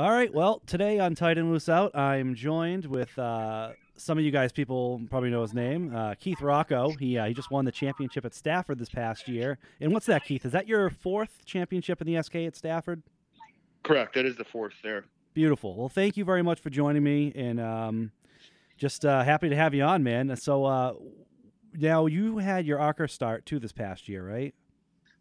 All right. Well, today on Tight and Loose Out, I'm joined with uh, some of you guys. People probably know his name, uh, Keith Rocco. He uh, he just won the championship at Stafford this past year. And what's that, Keith? Is that your fourth championship in the SK at Stafford? Correct. That is the fourth there. Beautiful. Well, thank you very much for joining me, and um, just uh, happy to have you on, man. So uh, now you had your ARCA start too this past year, right?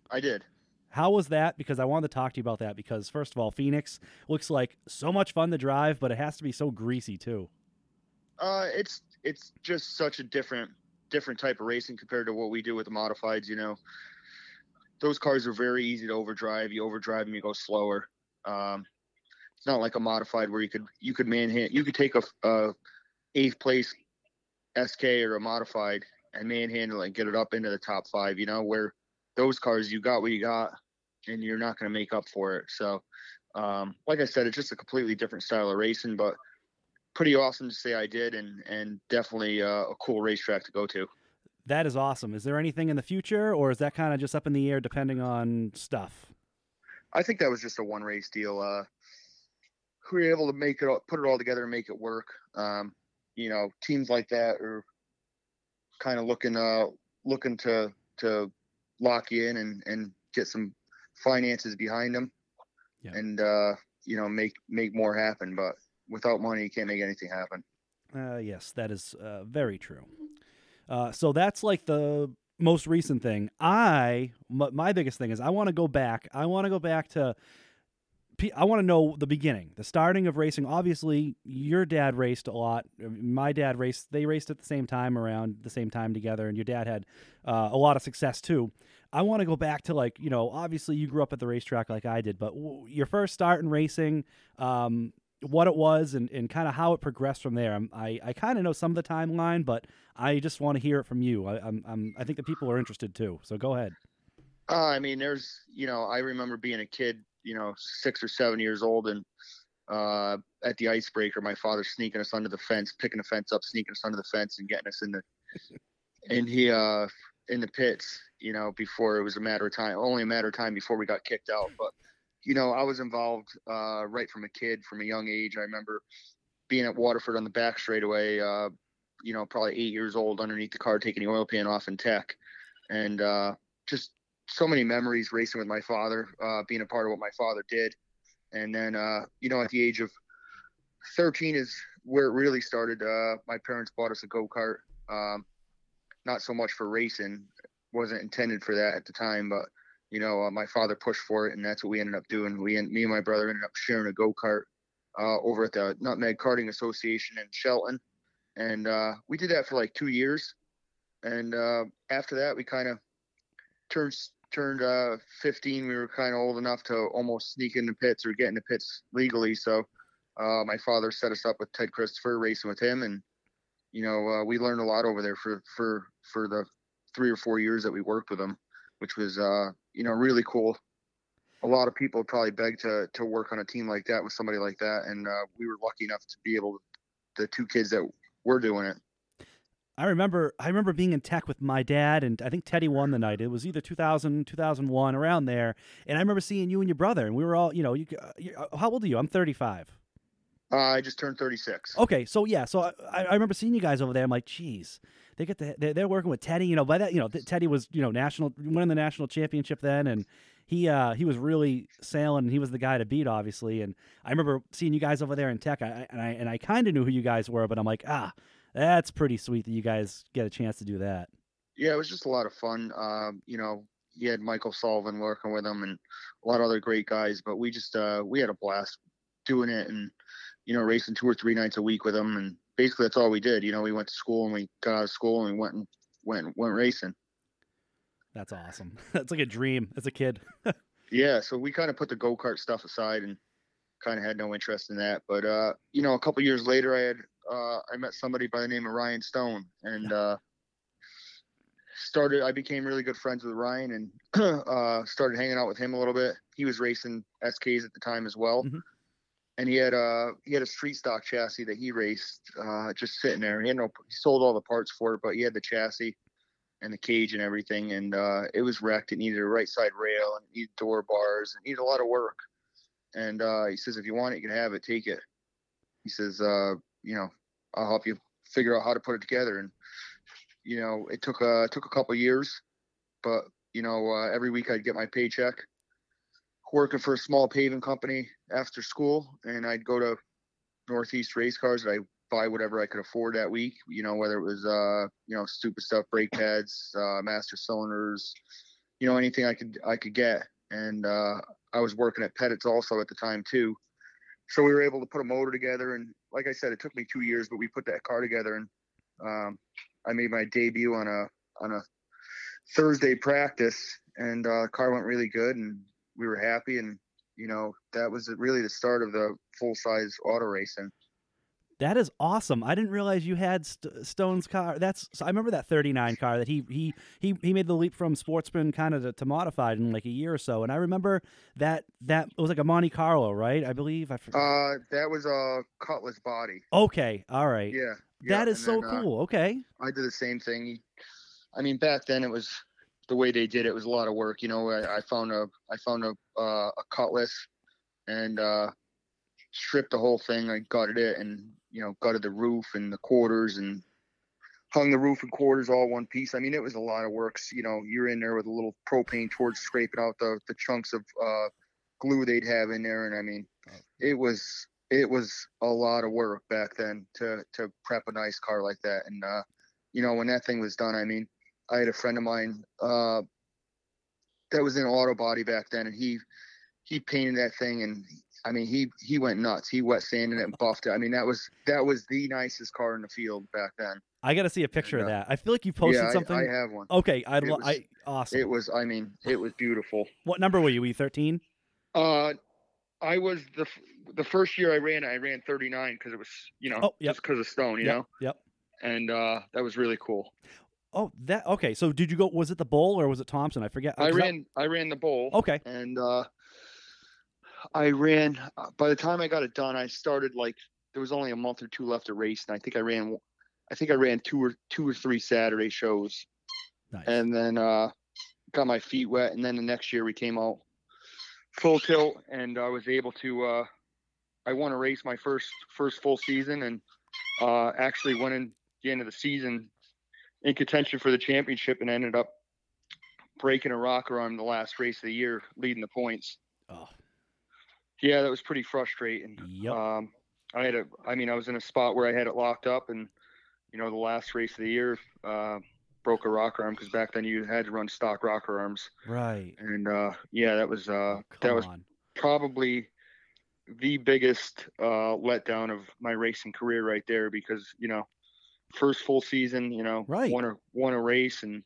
I did. How was that? Because I wanted to talk to you about that. Because first of all, Phoenix looks like so much fun to drive, but it has to be so greasy too. Uh, it's it's just such a different different type of racing compared to what we do with the modifieds. You know, those cars are very easy to overdrive. You overdrive them, you go slower. Um, it's not like a modified where you could you could manhandle you could take a, a eighth place SK or a modified and manhandle and get it up into the top five. You know, where those cars you got what you got and you're not going to make up for it. So, um, like I said, it's just a completely different style of racing, but pretty awesome to say I did, and and definitely uh, a cool racetrack to go to. That is awesome. Is there anything in the future, or is that kind of just up in the air depending on stuff? I think that was just a one race deal. Uh, we were able to make it, all, put it all together and make it work. Um, you know, teams like that are kind of looking, uh, looking to to lock you in and and get some finances behind them, Yeah. and uh, you know, make make more happen. But without money, you can't make anything happen. Uh, yes, that is uh, very true. Uh, so that's like the most recent thing. I my, my biggest thing is I want to go back. I want to go back to. I want to know the beginning, the starting of racing. Obviously, your dad raced a lot. My dad raced. They raced at the same time, around the same time together, and your dad had uh, a lot of success too. I want to go back to like you know, obviously you grew up at the racetrack like I did, but w- your first start in racing, um, what it was and, and kind of how it progressed from there. I'm, I I kind of know some of the timeline, but I just want to hear it from you. I, I'm, I'm I think the people are interested too. So go ahead. Uh, I mean, there's, you know, I remember being a kid, you know, six or seven years old, and uh, at the icebreaker, my father sneaking us under the fence, picking the fence up, sneaking us under the fence, and getting us in the, in he, uh, in the pits, you know, before it was a matter of time, only a matter of time before we got kicked out. But, you know, I was involved uh, right from a kid, from a young age. I remember being at Waterford on the back straightaway, uh, you know, probably eight years old, underneath the car, taking the oil pan off in tech, and uh, just so many memories racing with my father, uh, being a part of what my father did. And then, uh, you know, at the age of 13 is where it really started. Uh, my parents bought us a go kart. Um, not so much for racing, wasn't intended for that at the time, but you know, uh, my father pushed for it, and that's what we ended up doing. We, and me and my brother, ended up sharing a go kart uh, over at the Nutmeg Karting Association in Shelton, and uh, we did that for like two years. And after that, we kind of turned turned uh, 15. We were kind of old enough to almost sneak into pits or get in the pits legally. So uh, my father set us up with Ted Christopher, racing with him, and you know uh, we learned a lot over there for for for the three or four years that we worked with him, which was uh, you know really cool. A lot of people probably beg to to work on a team like that with somebody like that, and uh, we were lucky enough to be able. to The two kids that were doing it. I remember I remember being in tech with my dad and I think Teddy won the night. It was either 2000 2001 around there. And I remember seeing you and your brother and we were all, you know, you, uh, uh, how old are you? I'm 35. Uh, I just turned 36. Okay, so yeah, so I, I remember seeing you guys over there. I'm like, geez, they get the they're, they're working with Teddy. You know, by that, you know, Teddy was you know national winning the national championship then, and he uh he was really sailing, and he was the guy to beat, obviously. And I remember seeing you guys over there in tech, I, and I and I kind of knew who you guys were, but I'm like, ah, that's pretty sweet that you guys get a chance to do that. Yeah, it was just a lot of fun. Um, you know, he had Michael Sullivan working with him and a lot of other great guys, but we just uh, we had a blast doing it and you know racing two or three nights a week with them and basically that's all we did. You know, we went to school and we got out of school and we went and went went racing. That's awesome. That's like a dream as a kid. yeah, so we kind of put the go kart stuff aside and kind of had no interest in that. But uh, you know, a couple years later, I had uh, I met somebody by the name of Ryan Stone and uh, started. I became really good friends with Ryan and uh, started hanging out with him a little bit. He was racing SKs at the time as well. Mhm. And he had a he had a street stock chassis that he raced, uh, just sitting there. He had no, he sold all the parts for it, but he had the chassis. and the cage and everything, and uh, it was wrecked. It needed a right side rail and it needed door bars and needed a lot of work. And uh, he says, if you want it, you can have it. Take it. He says, uh, you know, I'll help you figure out how to put it together. And you know, it took uh, took a couple years, but you know, uh, every week I'd get my paycheck, working for a small paving company after school, and I'd go to Northeast Race Cars. And I buy whatever I could afford that week. You know, whether it was uh, you know, stupid stuff, brake pads, uh, master cylinders, you know, anything I could I could get. And uh, I was working at Pettit's also at the time too. So we were able to put a motor together, and like I said, it took me two years, but we put that car together, and um, I made my debut on a on a Thursday practice, and uh, the car went really good, and we were happy, and you know that was really the start of the full size auto racing. That is awesome. I didn't realize you had St- Stone's car. That's so I remember that 39 car that he he he he made the leap from sportsman kind of to, to modified in like a year or so. And I remember that that it was like a Monte Carlo, right? I believe. I forgot. Uh, that was a Cutlass body. Okay, all right. Yeah. that yeah, is and so then, uh, cool. okay. I did the same thing. I mean, back then it was the way they did it was a lot of work. You know, I, I found a I found a uh, a cutlass and uh, stripped the whole thing. I gutted it and you know gutted the roof and the quarters and hung the roof and quarters all one piece. I mean, it was a lot of works. You know, you're in there with a little propane torch scraping out the the chunks of uh, glue they'd have in there, and I mean, it was it was a lot of work back then to to prep a nice car like that. And uh, you know, when that thing was done, I mean, I had a friend of mine uh, that was in auto body back then, and he he painted that thing, and I mean, he he went nuts. He wet sanded it and buffed it. I mean, that was that was the nicest car in the field back then. I got to see a picture of that. I feel like you posted yeah, I- something. I, have one. okay, I'd lo- was- I awesome. It was. I mean, it was beautiful. what number were you? Were you 13? Uh, I was the the first year I ran. I ran 39 because it was you know Oh, yep. just because of Stone, you yep. know, Yep. and uh, that was really cool. Oh, that okay. So did you go? Was it the bowl or was it Thompson? I forget. I ran. I ran the bowl. okay. and uh, I ran. uh, By the time I got it done, I started like there was only a month or two left to race, and I think I ran. I think I ran two or two or three Saturday shows, Nice. and then uh, got my feet wet. And then the next year we came out full tilt, and I was able to. Uh, I won a race my first first full season, and uh, actually went in the end of the season in contention for the championship, and ended up breaking a rocker on the last race of the year, leading the points. oh, Yeah, that was pretty frustrating. yep. Um, I had a, I mean, I was in a spot where I had it locked up, and you know, the last race of the year, uh, broke a rocker arm because back then you had to run stock rocker arms, right. and uh, yeah, that was uh, Oh, that was on. probably the biggest uh, letdown of my racing career right there because you know, first full season, you know, Right. won a won a race, and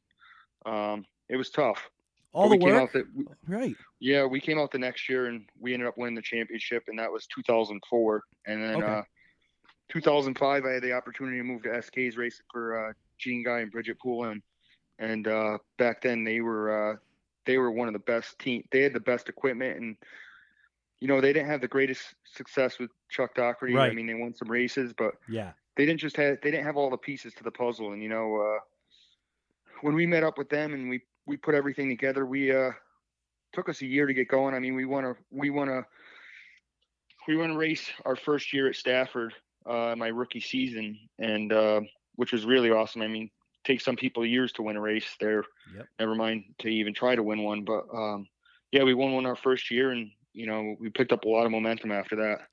um, it was tough. All But the work. out the, we- Right. yeah, we came out the next year and we ended up winning the championship, and that was 2004. And then Okay. uh, 2005, I had the opportunity to move to SK's racing for uh, Gene Guy and Bridget Poulin, and uh, back then they were uh, they were one of the best team. They had the best equipment, and you know they didn't have the greatest success with Chuck Doherty. I mean, they won some races, but Yeah. they didn't just have they didn't have all the pieces to the puzzle and you know uh when we met up with them and we we put everything together. We uh took us a year to get going. I mean we want to we want to we want to race our first year at stafford uh my rookie season. And uh which was really awesome. I mean take some people years to win a race. There Yep. never mind to even try to win one. But um yeah we won one our first year and you know we picked up a lot of momentum after that.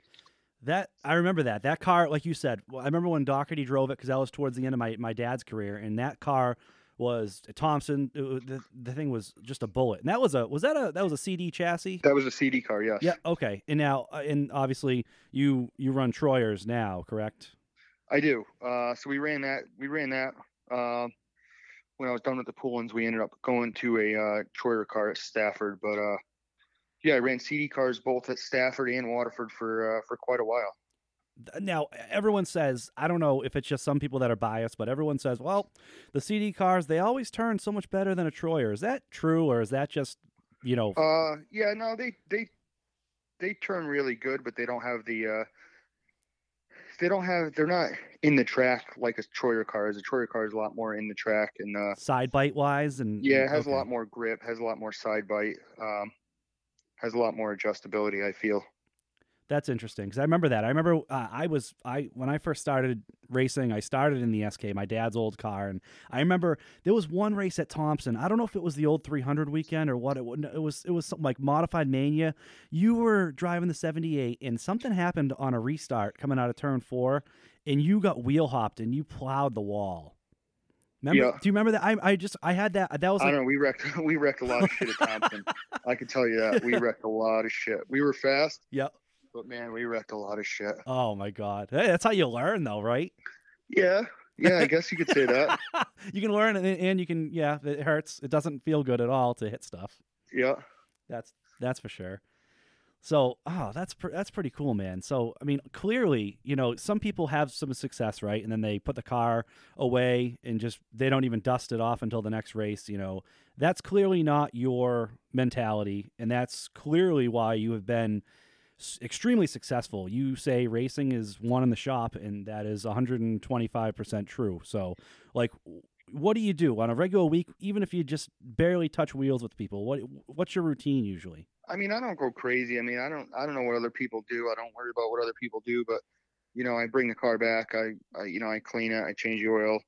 That I remember that. That car, like you said. Well, I remember when Doherty drove it because that was towards the end of my, my dad's career, and that car was Thompson. it the, the thing was just a bullet, and that was a was that a that was a CD chassis. that was a cd car yes Yeah. Okay. And now, uh, and obviously, you you run Troyers now, correct? I do. Uh, so we ran that. We ran that. Uh, when I was done with the Poulins, we ended up going to a uh, Troyer car at Stafford. But uh, yeah, I ran CD cars both at Stafford and Waterford for uh, for quite a while. Now, everyone says I don't know if it's just some people that are biased, but everyone says, well, the CD cars they always turn so much better than a Troyer. Is that true, or is that just you know? Uh, yeah, no, they they they turn really good, but they don't have the uh, they don't have they're not in the track like a Troyer car is. A Troyer car is a lot more in the track and uh, Side bite wise and yeah, it has okay. a lot more grip, has a lot more side bite, um, has a lot more adjustability. I feel. That's interesting because I remember that. I remember uh, I was I when I first started racing. I started in the SK, my dad's old car, and I remember there was one race at Thompson. I don't know if it was the old 300 weekend or what. It, wa- it was it was something like modified mania. You were driving the 78, and something happened on a restart coming out of turn four, and you got wheel hopped and you plowed the wall. Remember? Yeah. Do you remember that? I I just I had that. That was I like, don't know. We wrecked we wrecked a lot of shit at Thompson. I can tell you that we wrecked a lot of shit. We were fast, yep. But man, we wrecked a lot of shit. Oh my god. Hey, that's how you learn, though, right? Yeah, yeah, I guess you could say that. you can learn and, you can yeah it hurts it doesn't feel good at all to hit stuff Yeah. that's that's for sure so oh that's pr- that's pretty cool man so i mean clearly you know some people have some success right and then they put the car away and just they don't even dust it off until the next race you know that's clearly not your mentality and that's clearly why you have been extremely successful you say racing is one in the shop and that is 125% true so like what do you do on a regular week even if you just barely touch wheels with people what what's your routine usually I mean, I don't go crazy. I mean, I don't I don't know what other people do. I don't worry about what other people do, but you know, I bring the car back. I, I you know, I clean it. I change the oil.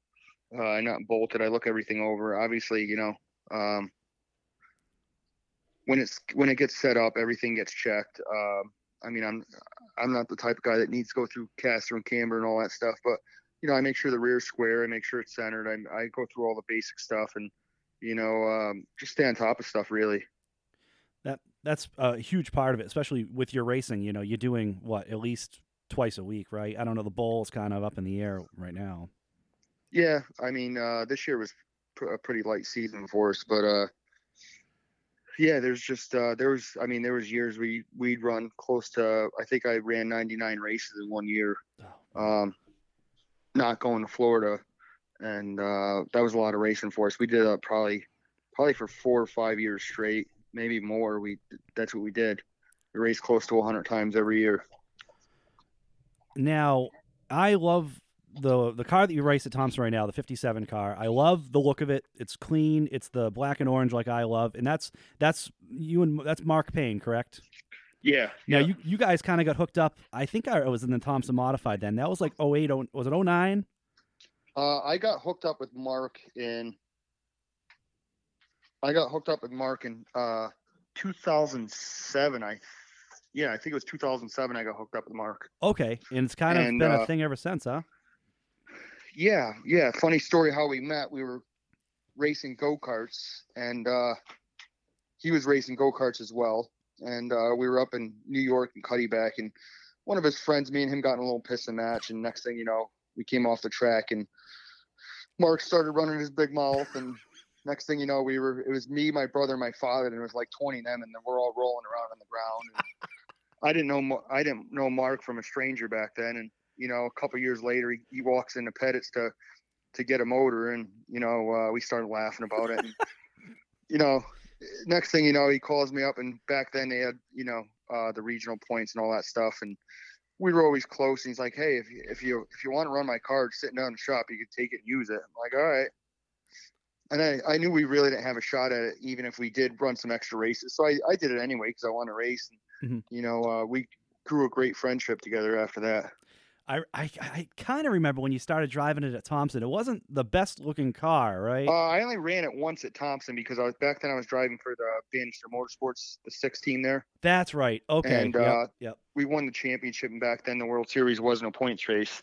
Uh, I not bolt it. I look everything over. Obviously, you know, um, when it's when it gets set up, everything gets checked. Um, I mean, I'm I'm not the type of guy that needs to go through caster and camber and all that stuff, but you know, I make sure the rear's square. I make sure it's centered. I I go through all the basic stuff and you know, um, just stay on top of stuff really. that that's a huge part of it especially with your racing you know you're doing what at least twice a week right i don't know the bowl is kind of up in the air right now Yeah, I mean, uh, this year was pr- a pretty light season for us, but uh, yeah, there's just uh, there was, I mean, there was years we we'd run close to, I think I ran 99 races in one year, um, not going to Florida, and uh, that was a lot of racing for us. We did uh, probably probably for four or five years straight, maybe more. We that's what we did. We raced close to 100 times every year. Now, I love the the car that you race at Thompson right now, the 57 car. I love the look of it. It's clean. It's the black and orange like I love, and that's that's you and that's Mark Payne, correct? Yeah, Now yeah. you you guys kind of got hooked up. I think I was in the Thompson modified then. That was like 08, oh- was it 09? Uh, I got hooked up with Mark in. I got hooked up with Mark in uh, 2007. I, yeah, I think it was 2007. I got hooked up with Mark. Okay, and it's kind of And, been a uh, thing ever since, huh? Yeah, yeah. Funny story how we met. We were racing go karts, and uh, he was racing go karts as well. And uh, we were up in New York and Cuddyback, and one of his friends, me and him, got in a little pissing match. And next thing you know, we came off the track, and Mark started running his big mouth, and next thing you know, we were it was me, my brother, my father, and it was like 20 of them, and then we're all rolling around on the ground. And I didn't know I didn't know Mark from a stranger back then, and you know, a couple years later, he, he walks into Pettit's to to get a motor, and you know, uh, we started laughing about it. And, you know, next thing you know, he calls me up, and back then they had you know uh, the regional points and all that stuff, and we were always close. And he's like, "Hey, if you, if you if you want to run my car sitting down in the shop, you could take it and use it." I'm like, "All right." And I, I knew we really didn't have a shot at it, even if we did run some extra races. So I, I did it anyway because I want to race. And, Mhm. You know, uh, we grew a great friendship together after that. I I, I kind of remember when you started driving it at Thompson. It wasn't the best looking car, right? Uh, I only ran it once at Thompson because I was back then I was driving for the Bannister Motorsports, the 16 there. That's right. Okay. and, yep, uh, yep. We won the championship, and back then the World Series wasn't a points race.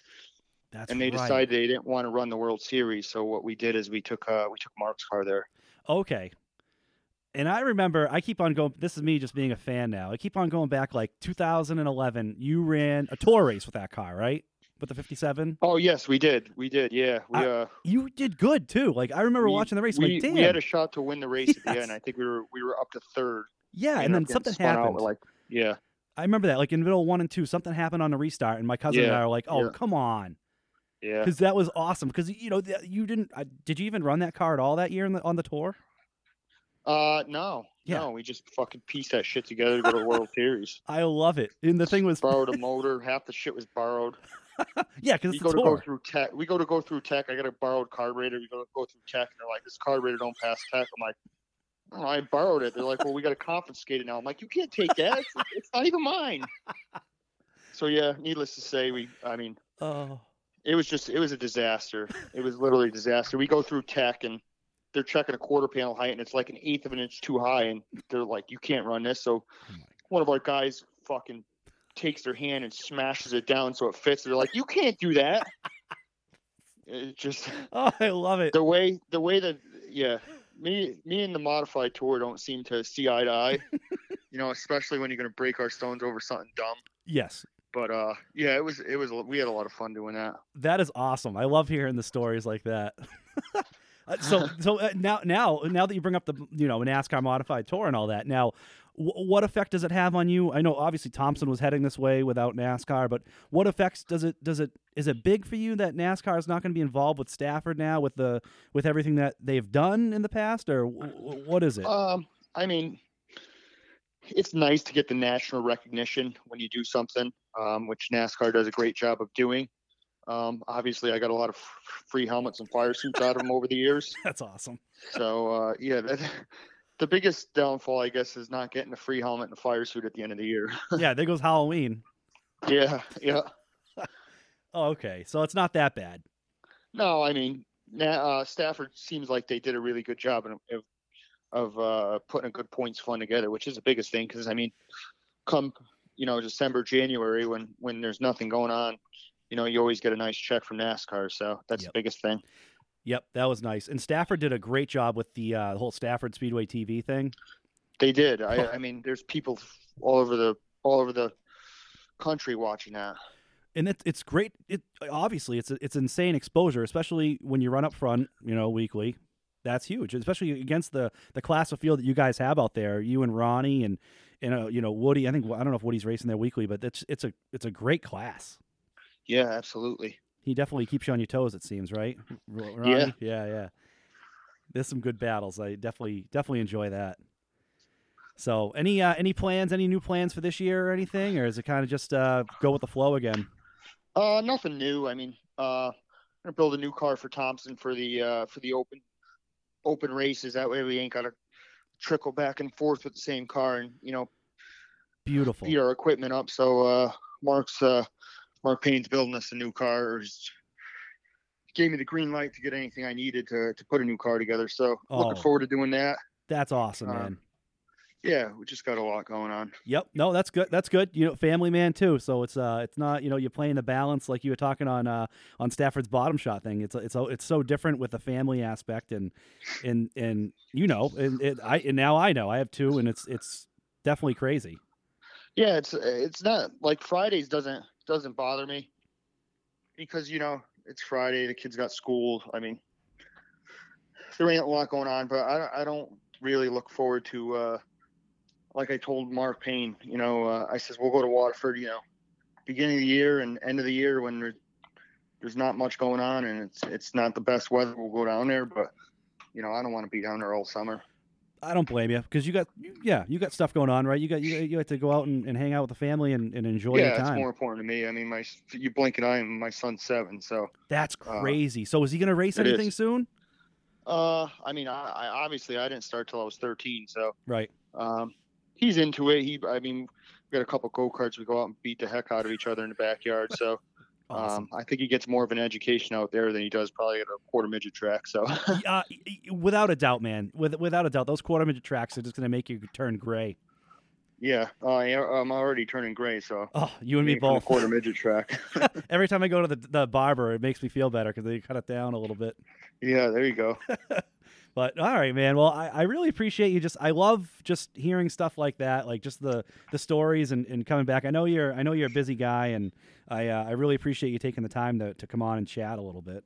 That's and they right. decided they didn't want to run the World Series. So what we did is we took uh, we took Mark's car there. Okay. And I remember, I keep on going. This is me just being a fan now. I keep on going back, like 2011. You ran a tour race with that car, right? With the 57. Oh yes, we did. We did. Yeah, we I- uh You did good too. Like I remember we- watching the race. We, like, damn. we had a shot to win the race at the end. I think we were we were up to third. yeah, and then something out happened. Like yeah, I remember that. Like in the middle of one and two, something happened on the restart, and my cousin and I were like, "Oh, yeah. come on," yeah. because that was awesome. Because you know, you didn't. Uh, did you even run that car at all that year in the, on the tour? Uh no, Yeah. no. We just fucking pieced that shit together to go to World Series. I love it. And the thing was, Borrowed a motor. Half the shit was borrowed. yeah, because we go a to go through tech. We go to go through tech. I got a borrowed carburetor. We go to go through tech, and they're like, "This carburetor don't pass tech." I'm like, "Oh, I borrowed it." They're like, "Well, we got to confiscate it now." I'm like, "You can't take that. It's, it's not even mine." So yeah, needless to say, we. I mean, Oh, it was just it was a disaster. It was literally a disaster. We go through tech and they're checking a quarter panel height and it's like an eighth of an inch too high and they're like, you can't run this. So Oh one of our guys fucking takes their hand and smashes it down so it fits. They're like, you can't do that. It just oh, I love it. the way the way that yeah me me and the modified tour don't seem to see eye to eye. you know, especially when you're gonna break our stones over something dumb. Yes, But uh, yeah, it was it was we had a lot of fun doing that. that is awesome. I love hearing the stories like that. Uh, so, so uh, now, now, now that you bring up the, you know, NASCAR modified tour and all that, now, w- what effect does it have on you? I know obviously Thompson was heading this way without NASCAR, but what effects does it does it is it big for you that NASCAR is not going to be involved with Stafford now with the with everything that they've done in the past, or w- what is it? Um, I mean, it's nice to get the national recognition when you do something, um, which NASCAR does a great job of doing. Um, obviously, I got a lot of f- free helmets and fire suits out of them over the years. That's awesome. So uh, yeah, that, the biggest downfall, I guess, is not getting a free helmet and a fire suit at the end of the year. yeah, there goes Halloween. yeah, yeah. Oh, okay, so it's not that bad. No, I mean, uh, Stafford seems like they did a really good job of of, of uh, putting a good points fund together, which is the biggest thing. Because I mean, come you know December, January, when when there's nothing going on, you know, you always get a nice check from NASCAR. So that's Yep. the biggest thing. Yep, that was nice. And Stafford did a great job with the uh, whole Stafford Speedway TV thing. They did. I, I mean, there's people all over the all over the country watching that. and it's it's great. It obviously it's it's insane exposure, especially when you run up front, you know, weekly. That's huge, especially against the the class of field that you guys have out there. You and Ronnie and and uh, you know Woody. I think I don't know if Woody's racing there weekly, but it's it's a it's a great class. Yeah, absolutely. He definitely keeps you on your toes. It seems right. Ronnie? Yeah. yeah, yeah. There's some good battles. I definitely definitely enjoy that. So, any uh, any plans, any new plans for this year or anything, or is it kind of just uh, go with the flow again? Uh, nothing new. I mean, uh, I'm gonna build a new car for Thompson for the uh, for the open open races. That way, we ain't gotta trickle back and forth with the same car and you know Beautiful. beat our equipment up. So uh, Mark's uh, Mark Payne's building us a new car. Or gave me the green light to get anything I needed to to put a new car together. So Oh. looking forward to doing that. That's awesome, Uh, man. Yeah, we just got a lot going on. Yep. No, that's good. That's good. You know, family man too. So it's uh, it's not you know you're playing the balance like you were talking on uh on Stafford's bottom shot thing. It's it's it's so different with the family aspect and and and you know and it I and now I know I have two and it's it's definitely crazy. Yeah, it's it's not like Fridays doesn't doesn't bother me because you know it's Friday. The kids got school. I mean, there ain't a lot going on, but I I don't really look forward to. uh Like I told Mark Payne, you know, uh, I says we'll go to Waterford. You know, beginning of the year and end of the year when there, there's not much going on and it's it's not the best weather. We'll go down there, but you know I don't want to be down there all summer. I don't blame you because you got yeah you got stuff going on right. You got you you have to go out and, and hang out with the family and, and enjoy yeah, your it's more important to me. I mean, my you blink an eye and my son's seven, so. That's uh, crazy. so is he gonna race anything is. soon? Uh, I mean, I, I obviously I didn't start till I was 13, so Right. um, he's into it. He, I mean, we got a couple go karts. We go out and beat the heck out of each other in the backyard. So Awesome. um, I think he gets more of an education out there than he does probably at a quarter midget track. So uh, without a doubt, man. With, without a doubt, those quarter midget tracks are just going to make you turn gray. yeah, uh, I'm already turning gray. So Oh, you and me both. quarter midget track. Every time I go to the, the barber, it makes me feel better because they cut it down a little bit. yeah, there you go. But all right, man. Well, I, I really appreciate you. Just I love just hearing stuff like that, like just the the stories and, and coming back. I know you're I know you're a busy guy, and I uh, I really appreciate you taking the time to, to come on and chat a little bit.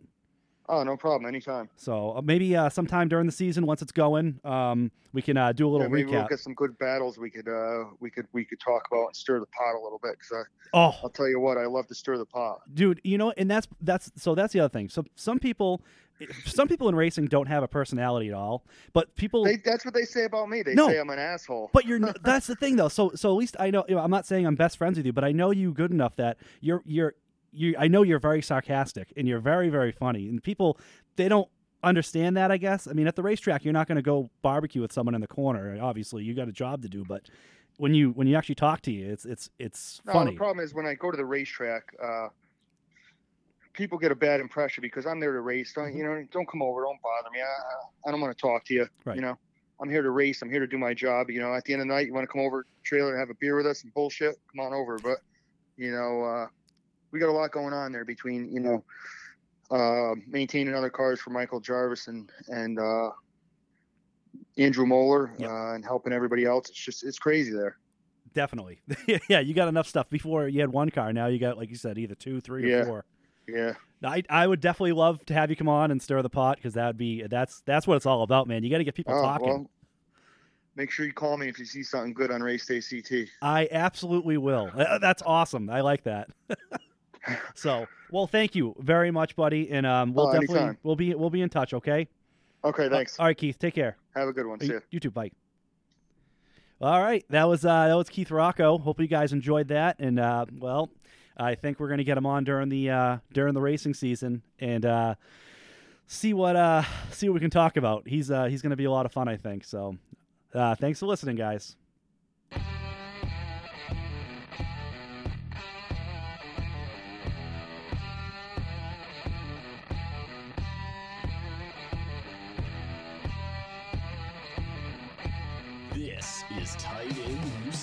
Oh, no problem. Anytime. So uh, maybe uh, sometime during the season, once it's going, um, we can uh, do a little Yeah, maybe recap. we'll get some good battles we could uh, we could we could talk about and stir the pot a little bit. Because oh, I'll tell you what, I love to stir the pot. dude you know and that's that's so that's the other thing so some people some people in racing don't have a personality at all but people—that's what they say about me. They No. say I'm an asshole. but you're—that's the thing though so so at least i know you know, i'm not saying i'm best friends with you but i know you good enough that you're you're you I know you're very sarcastic and you're very very funny and people they don't understand that I guess. I mean at the racetrack you're not going to go barbecue with someone in the corner. Obviously you got a job to do, but when you when you actually talk to you it's it's it's No, funny. the problem is when I go to the racetrack, uh, people get a bad impression because I'm there to race. Don't you know? Don't come over. Don't bother me. I, I don't want to talk to you. Right. You know, I'm here to race. I'm here to do my job. You know, at the end of the night, you want to come over trailer and have a beer with us and bullshit. Come on over. But you know, uh, we got a lot going on there between you know, uh, maintaining other cars for Michael Jarvis and and uh, Andrew Moeller Yep. uh, and helping everybody else. It's just it's crazy there. Definitely. yeah, you got enough stuff before you had one car. Now you got like you said either two, three or four. Yeah. I, I would definitely love to have you come on and stir the pot because that would be that's that's what it's all about, man. You got to get people Oh, talking. well, make sure you call me if you see something good on Race Day CT. I absolutely will. That's awesome. I like that. so, well, thank you very much, buddy, and um, we'll Oh, definitely anytime. we'll be we'll be in touch. Okay. Okay, thanks. all right, Keith. Take care. Have a good one. See ya. You too. Bye. All right, that was uh, that was Keith Rocco. Hope you guys enjoyed that, and uh, well, I think we're gonna get him on during the uh, during the racing season and uh, see what uh, see what we can talk about. He's uh, he's gonna be a lot of fun, I think. So, uh, thanks for listening, guys.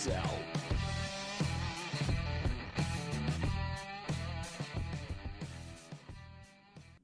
This